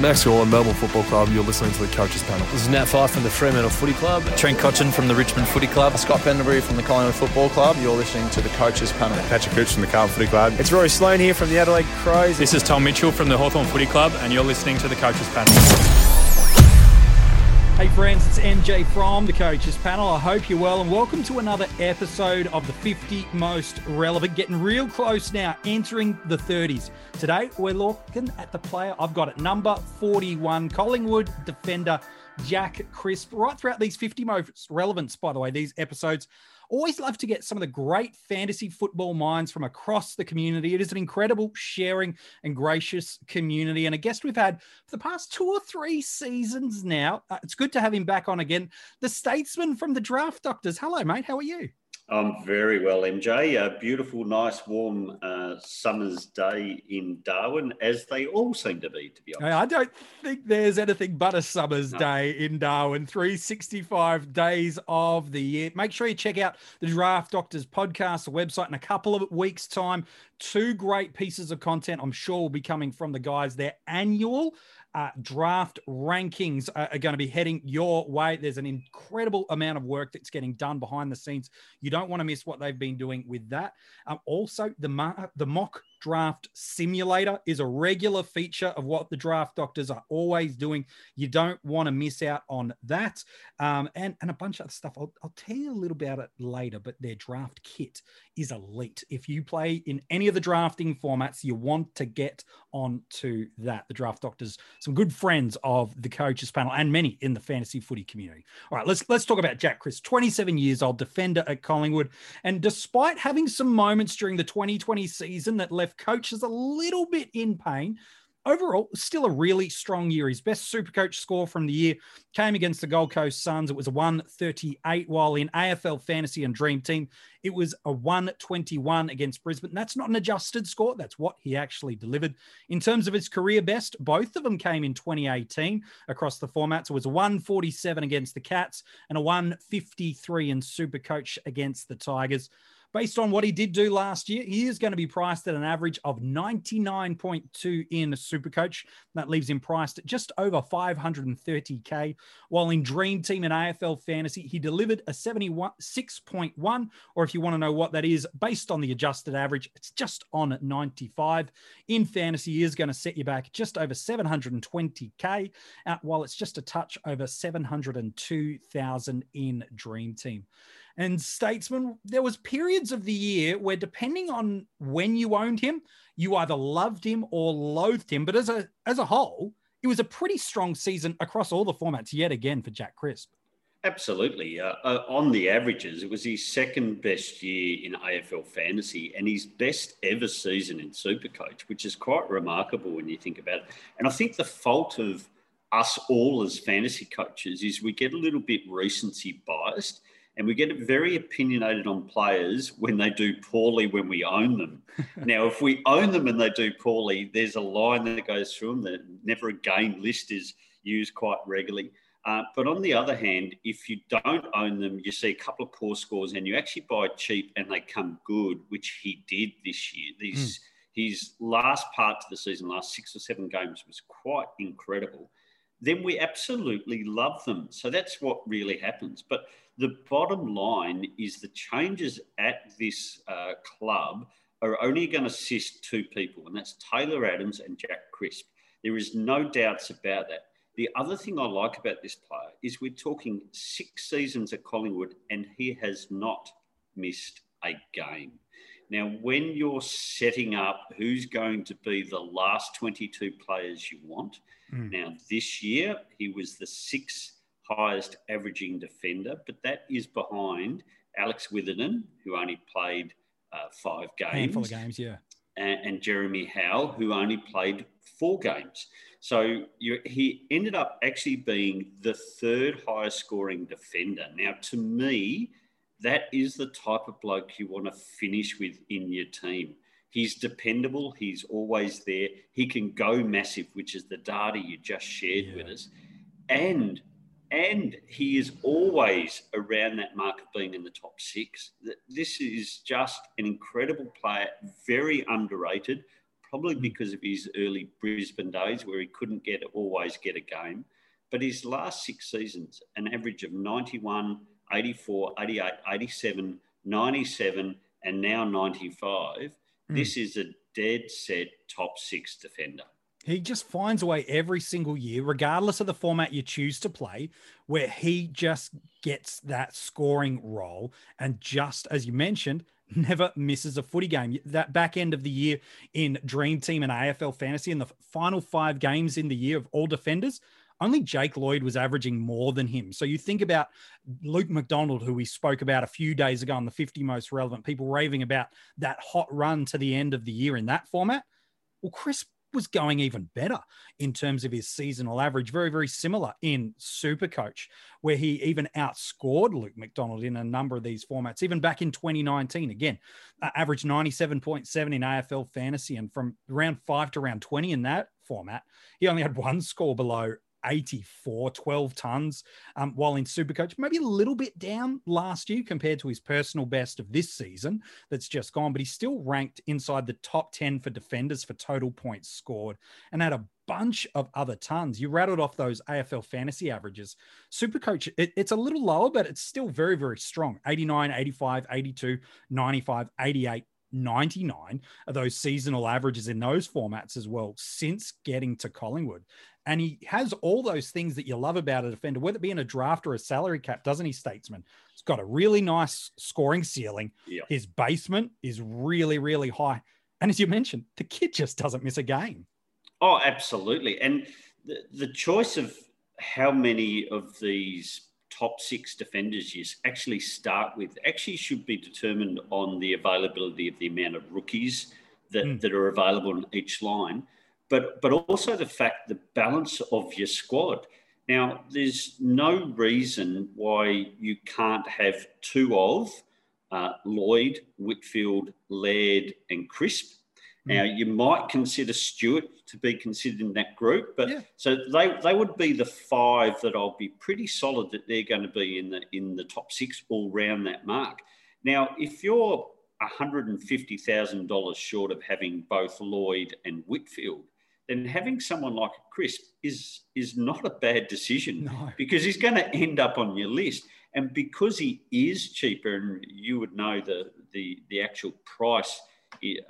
Max Gawn, Melbourne Football Club. You're listening to the Coaches Panel. This is Nat Fyfe from the Fremantle Footy Club. Trent Cotchin from the Richmond Footy Club. Scott Pendlebury from the Collingwood Football Club. You're listening to the Coaches Panel. Patrick Cooch from the Carlton Footy Club. It's Rory Sloane here from the Adelaide Crows. This is Tom Mitchell from the Hawthorn Footy Club, and you're listening to the Coaches Panel. Hey friends, it's MJ from the Coaches Panel. I hope you're well and welcome to another episode of the 50 Most Relevant. Getting real close now, entering the 30s. Today we're looking at the player I've got at number 41, Collingwood defender Jack Crisp. Right throughout these 50 most relevance, by the way, these episodes, Always love to get some of the great fantasy football minds from across the community. It is an incredible, sharing, and gracious community. And a guest we've had for the past two or three seasons now. Uh, it's good to have him back on again. The statesman from the Draft Doctors. Hello, mate. How are you? I'm very well, MJ. A beautiful, nice, warm uh, summer's day in Darwin, as they all seem to be, to be honest. I don't think there's anything but a summer's no. day in Darwin. 365 days of the year. Make sure you check out the Draft Doctors podcast, the website, in a couple of weeks' time. Two great pieces of content, I'm sure, will be coming from the guys. Their annual uh, draft rankings are, are going to be heading your way. There's an incredible amount of work that's getting done behind the scenes. You don't want to miss what they've been doing with that. Um, also, the, the mock draft simulator is a regular feature of what the draft doctors are always doing. You don't want to miss out on that. Um, and, and a bunch of other stuff. I'll, I'll tell you a little about it later, but their draft kit is elite. If you play in any of the drafting formats, you want to get onto that. The draft doctors, some good friends of the coaches panel and many in the fantasy footy community. All right, let's let's talk about Jack Crisp, 27 years old, defender at Collingwood. And despite having some moments during the 2020 season that left coaches a little bit in pain, overall, still a really strong year. His best super coach score from the year came against the Gold Coast Suns. It was a 138, while in AFL Fantasy and Dream Team, it was a 121 against Brisbane. That's not an adjusted score. That's what he actually delivered. In terms of his career best, both of them came in 2018 across the formats. It was 147 against the Cats and a 153 in super coach against the Tigers based on what he did do last year, he is going to be priced at an average of 99.2 in Supercoach. That leaves him priced at just over 530k. While in Dream Team and AFL Fantasy, he delivered a 76.1, or if you want to know what that is, based on the adjusted average, it's just on 95. In fantasy, he is going to set you back just over 720k, uh, while it's just a touch over 702,000 in Dream Team and statesman there was periods of the year where depending on when you owned him you either loved him or loathed him but as a as a whole it was a pretty strong season across all the formats yet again for jack crisp Absolutely. Uh, uh, on the averages, it was his second best year in AFL fantasy and his best ever season in Supercoach, which is quite remarkable when you think about it. And I think the fault of us all as fantasy coaches is we get a little bit recency biased and we get very opinionated on players when they do poorly when we own them. now, if we own them and they do poorly, there's a line that goes through them that never again list is used quite regularly. Uh, but on the other hand, if you don't own them, you see a couple of poor scores and you actually buy cheap and they come good, which he did this year. These, mm. His last part to the season, last six or seven games, was quite incredible. Then we absolutely love them. So that's what really happens. But the bottom line is the changes at this uh, club are only going to assist two people, and that's Taylor Adams and Jack Crisp. There is no doubts about that. The other thing I like about this player is we're talking six seasons at Collingwood, and he has not missed a game. Now, when you're setting up who's going to be the last 22 players you want, mm. now this year he was the sixth highest averaging defender, but that is behind Alex Witherden, who only played uh, five games. Handful of games, yeah. And, and Jeremy Howe, who only played four games. So he ended up actually being the third highest scoring defender. Now, to me, that is the type of bloke you want to finish with in your team. He's dependable. He's always there. He can go massive, which is the data you just shared yeah. with us. And and he is always around that mark of being in the top six. This is just an incredible player, very underrated, probably because of his early Brisbane days where he couldn't get always get a game. But his last six seasons, an average of 91, 84, 88, 87, 97, and now 95. Mm. This is a dead set top six defender. He just finds a way every single year, regardless of the format you choose to play, where he just gets that scoring role. And just as you mentioned, never misses a footy game. That back end of the year in Dream Team and AFL Fantasy, in the final five games in the year of all defenders, only Jake Lloyd was averaging more than him. So you think about Luke McDonald, who we spoke about a few days ago on the 50 most relevant, people raving about that hot run to the end of the year in that format. Well, Crisp was going even better in terms of his seasonal average, very, very similar in Supercoach, where he even outscored Luke McDonald in a number of these formats, even back in 2019. Again, uh, averaged 97.7 in AFL fantasy, and from round five to round 20 in that format, he only had one score below 84, 12 tons, um, while in Supercoach, maybe a little bit down last year compared to his personal best of this season that's just gone, but he's still ranked inside the top 10 for defenders for total points scored and had a bunch of other tons. You rattled off those AFL fantasy averages. Supercoach, it, it's a little lower, but it's still very, very strong 89, 85, 82, 95, 88, 99 of those seasonal averages in those formats as well since getting to Collingwood. And he has all those things that you love about a defender, whether it be in a draft or a salary cap, doesn't he, Statesman? He's got a really nice scoring ceiling. Yeah. His basement is really, really high. And as you mentioned, the kid just doesn't miss a game. Oh, absolutely. And the, the choice of how many of these top six defenders you actually start with actually should be determined on the availability of the amount of rookies that, mm. that are available in each line but but also the fact the balance of your squad. Now, there's no reason why you can't have two of uh, Lloyd, Whitfield, Laird, and Crisp. Mm. Now, you might consider Stewart to be considered in that group, but yeah. so they, they would be the five that I'll be pretty solid that they're going to be in the in the top six all round that mark. Now, if you're $150,000 short of having both Lloyd and Whitfield, then having someone like Crisp is is not a bad decision no. because he's going to end up on your list. And because he is cheaper, and you would know the the, the actual price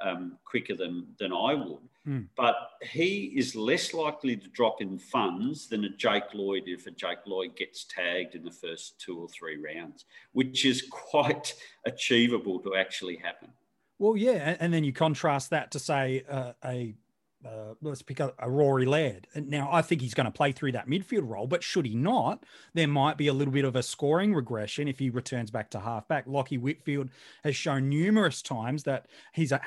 um, quicker than than I would, mm. but he is less likely to drop in funds than a Jake Lloyd if a Jake Lloyd gets tagged in the first two or three rounds, which is quite achievable to actually happen. Well, yeah, and then you contrast that to say uh, a uh, let's pick up a Rory Laird. Now, I think he's going to play through that midfield role, but should he not, there might be a little bit of a scoring regression if he returns back to halfback. Lachie Whitfield has shown numerous times that he's a,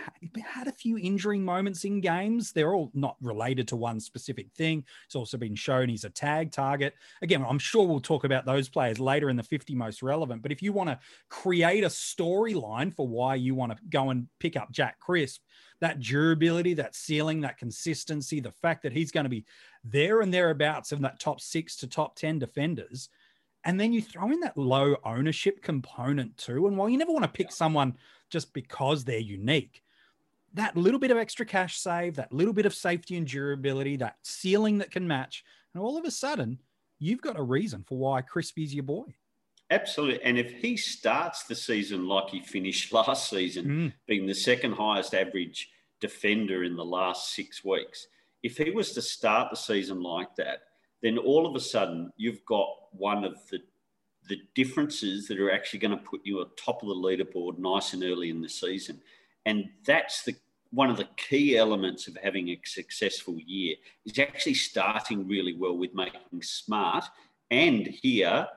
had a few injuring moments in games. They're all not related to one specific thing. It's also been shown he's a tag target. Again, I'm sure we'll talk about those players later in the 50 most relevant. But if you want to create a storyline for why you want to go and pick up Jack Crisp, that durability, that ceiling, that consistency, the fact that he's going to be there and thereabouts in that top six to top 10 defenders. And then you throw in that low ownership component too. And while you never want to pick someone just because they're unique, that little bit of extra cash save, that little bit of safety and durability, that ceiling that can match, and all of a sudden, you've got a reason for why Crispy's your boy. Absolutely. And if he starts the season like he finished last season, mm. being the second highest average defender in the last six weeks, if he was to start the season like that, then all of a sudden you've got one of the the differences that are actually going to put you at top of the leaderboard nice and early in the season. And that's the one of the key elements of having a successful year is actually starting really well with making smart and here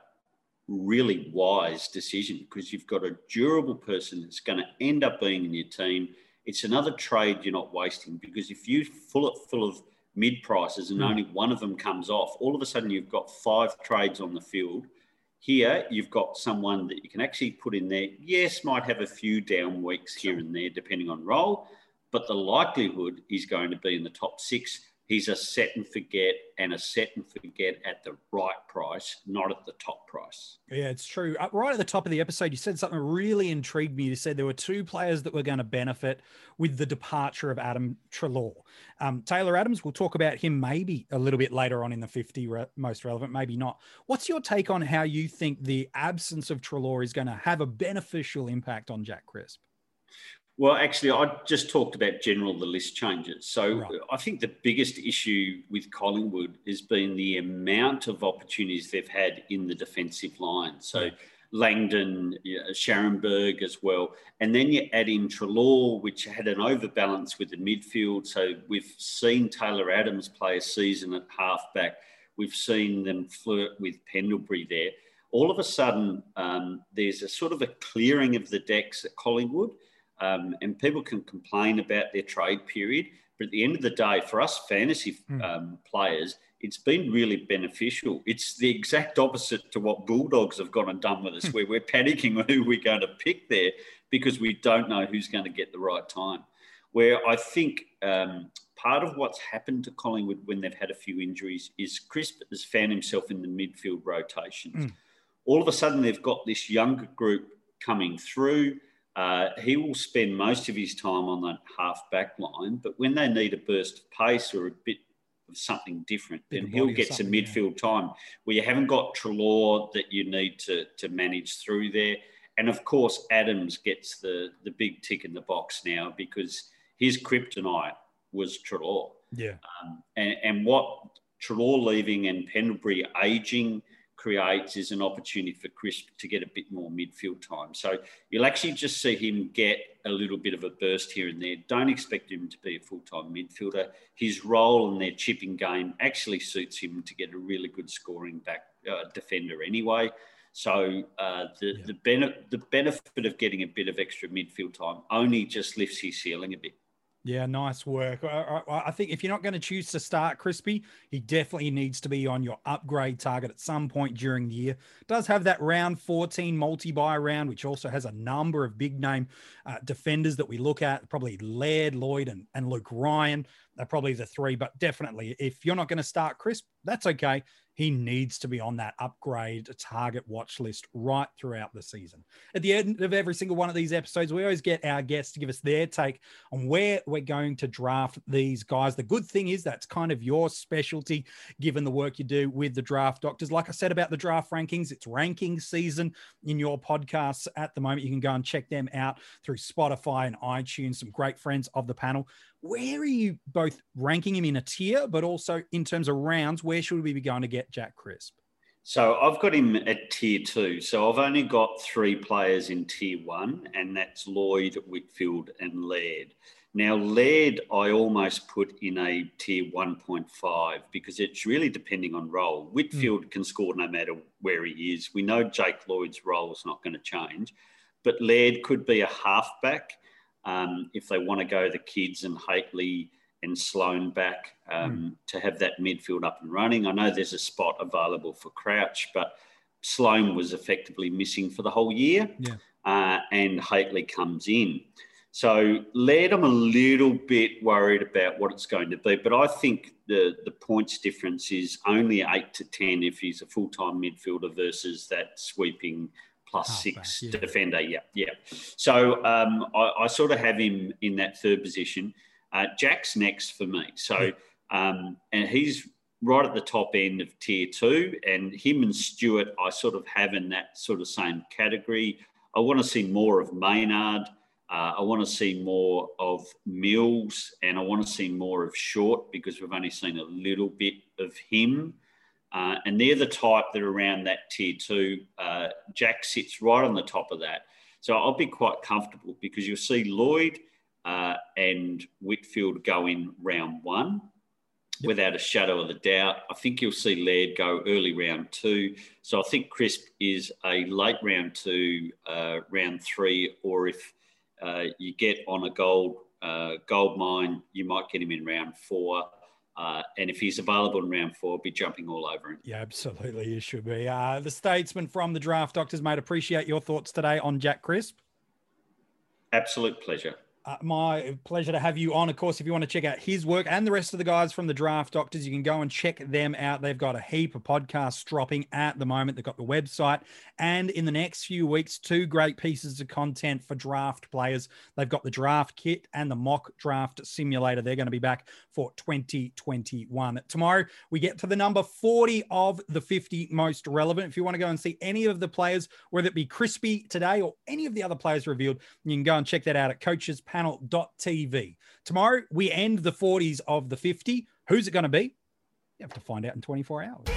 really wise decision because you've got a durable person that's going to end up being in your team. It's another trade you're not wasting because if you fill it full of mid prices and mm. only one of them comes off, all of a sudden you've got five trades on the field. Here, you've got someone that you can actually put in there. Yes, might have a few down weeks here and there, depending on role, but the likelihood is going to be in the top six. He's a set and forget and a set and forget at the right price, not at the top price. Yeah, it's true. Uh, right at the top of the episode, you said something really intrigued me. You said there were two players that were going to benefit with the departure of Adam Treloar. Um, Taylor Adams, we'll talk about him maybe a little bit later on in the 50 re- most relevant, maybe not. What's your take on how you think the absence of Trelaw is going to have a beneficial impact on Jack Crisp? Well, actually, I just talked about general the list changes. So right. I think the biggest issue with Collingwood has been the amount of opportunities they've had in the defensive line. So yeah. Langdon, Scharenberg as well. And then you add in Treloar, which had an overbalance with the midfield. So we've seen Taylor Adams play a season at halfback. We've seen them flirt with Pendlebury there. All of a sudden, um, there's a sort of a clearing of the decks at Collingwood – um, and people can complain about their trade period, but at the end of the day, for us fantasy hmm. um, players, it's been really beneficial. It's the exact opposite to what Bulldogs have gone and done with us, hmm. where we're panicking who we're going to pick there because we don't know who's going to get the right time. Where I think um, part of what's happened to Collingwood when they've had a few injuries is Crisp has found himself in the midfield rotations. Mm. All of a sudden, they've got this younger group coming through. Uh, he will spend most of his time on that half back line, but when they need a burst of pace or a bit of something different, then he'll get some midfield yeah. time where you haven't got Treloar that you need to, to manage through there. And of course, Adams gets the, the big tick in the box now because his kryptonite was Treloar. Yeah. Um, and, and what Treloar leaving and Pendlebury aging – creates is an opportunity for Crisp to get a bit more midfield time. So you'll actually just see him get a little bit of a burst here and there. Don't expect him to be a full time midfielder. His role in their chipping game actually suits him to get a really good scoring back uh, defender anyway. So uh, the yeah. the, bene- the benefit of getting a bit of extra midfield time only just lifts his ceiling a bit. Yeah, nice work. I, I, think if you're not going to choose to start Crispy, he definitely needs to be on your upgrade target at some point during the year. Does have that round 14 multi buy round, which also has a number of big name uh, defenders that we look at, probably Laird, Lloyd, and, and Luke Ryan. They're probably the three, but definitely if you're not going to start Crisp, that's okay he needs to be on that upgrade target watch list right throughout the season. At the end of every single one of these episodes, we always get our guests to give us their take on where we're going to draft these guys. The good thing is that's kind of your specialty, given the work you do with the draft doctors. Like I said about the draft rankings, it's ranking season in your podcasts at the moment. You can go and check them out through Spotify and iTunes. Some great friends of the panel where are you both ranking him in a tier, but also in terms of rounds? Where should we be going to get Jack Crisp? So I've got him at tier two. So I've only got three players in tier one, and that's Lloyd, Whitfield, and Laird. Now, Laird, I almost put in a tier 1.5 because it's really depending on role. Whitfield mm. can score no matter where he is. We know Jake Lloyd's role is not going to change, but Laird could be a halfback um, if they want to go the kids and Hately and Sloane back um, mm. to have that midfield up and running. I know there's a spot available for Crouch, but Sloane was effectively missing for the whole year, yeah. uh, and Hately comes in. So Laird, I'm a little bit worried about what it's going to be, but I think the the points difference is only eight to ten if he's a full time midfielder versus that sweeping plus six yeah. defender. Yeah, yeah. So um, I, I, sort of have him in that third position. Uh, Jack's next for me. So um, and he's right at the top end of tier two, and him and Stewart I sort of have in that sort of same category. I want to see more of Maynard. Uh, I want to see more of Mills, and I want to see more of Short because we've only seen a little bit of him. Uh, and they're the type that are around that tier two. Uh, Jack sits right on the top of that. So I'll be quite comfortable because you'll see Lloyd uh, and Whitfield go in round one yep. without a shadow of a doubt. I think you'll see Laird go early round two. So I think Crisp is a late round two, uh, round three, or if uh, you get on a gold uh, gold mine, you might get him in round four. Uh, and if he's available in round four, be jumping all over him. Yeah, absolutely. You should be. Uh, the statesman from the draft doctors, mate, appreciate your thoughts today on Jack Crisp. Absolute pleasure. Uh, my pleasure to have you on. Of course, if you want to check out his work and the rest of the guys from the Draft Doctors, you can go and check them out. They've got a heap of podcasts dropping at the moment. They've got the website, and in the next few weeks, two great pieces of content for draft players. They've got the draft kit and the mock draft simulator. They're going to be back for 2021. Tomorrow, we get to the number 40 of the 50 most relevant. If you want to go and see any of the players, whether it be Crispy today or any of the other players revealed, you can go and check that out at Coaches panel.tv. Tomorrow, we end the 40s of the 50. Who's it going to be? You have to find out in 24 hours.